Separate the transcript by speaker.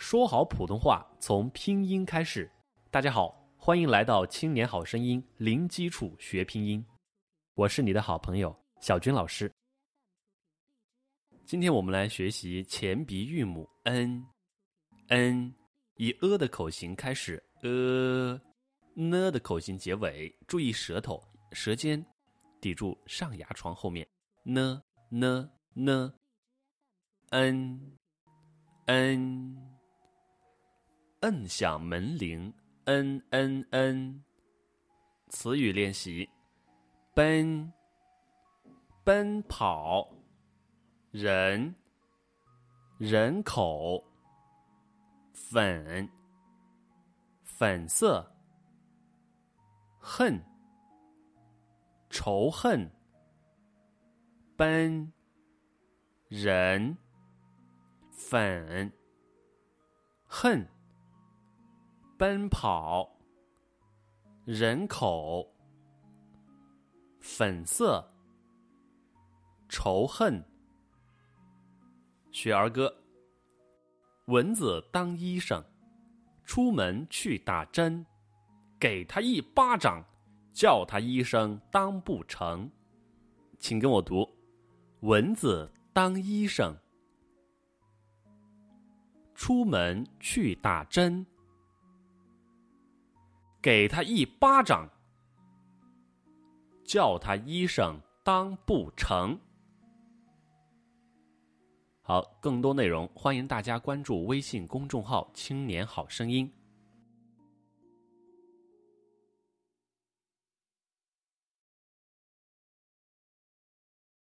Speaker 1: 说好普通话从拼音开始。大家好，欢迎来到《青年好声音》零基础学拼音。我是你的好朋友小军老师。今天我们来学习前鼻韵母 n，n 以 a 的口型开始，a n 的口型结尾，注意舌头舌尖抵住上牙床后面，n n n n n 摁响门铃，n n n。词语练习：奔、奔跑、人、人口、粉、粉色、恨、仇恨、奔、人、粉、恨。奔跑，人口，粉色，仇恨。学儿歌。蚊子当医生，出门去打针，给他一巴掌，叫他医生当不成。请跟我读：蚊子当医生，出门去打针。给他一巴掌，叫他医生当不成。好，更多内容欢迎大家关注微信公众号“青年好声音”。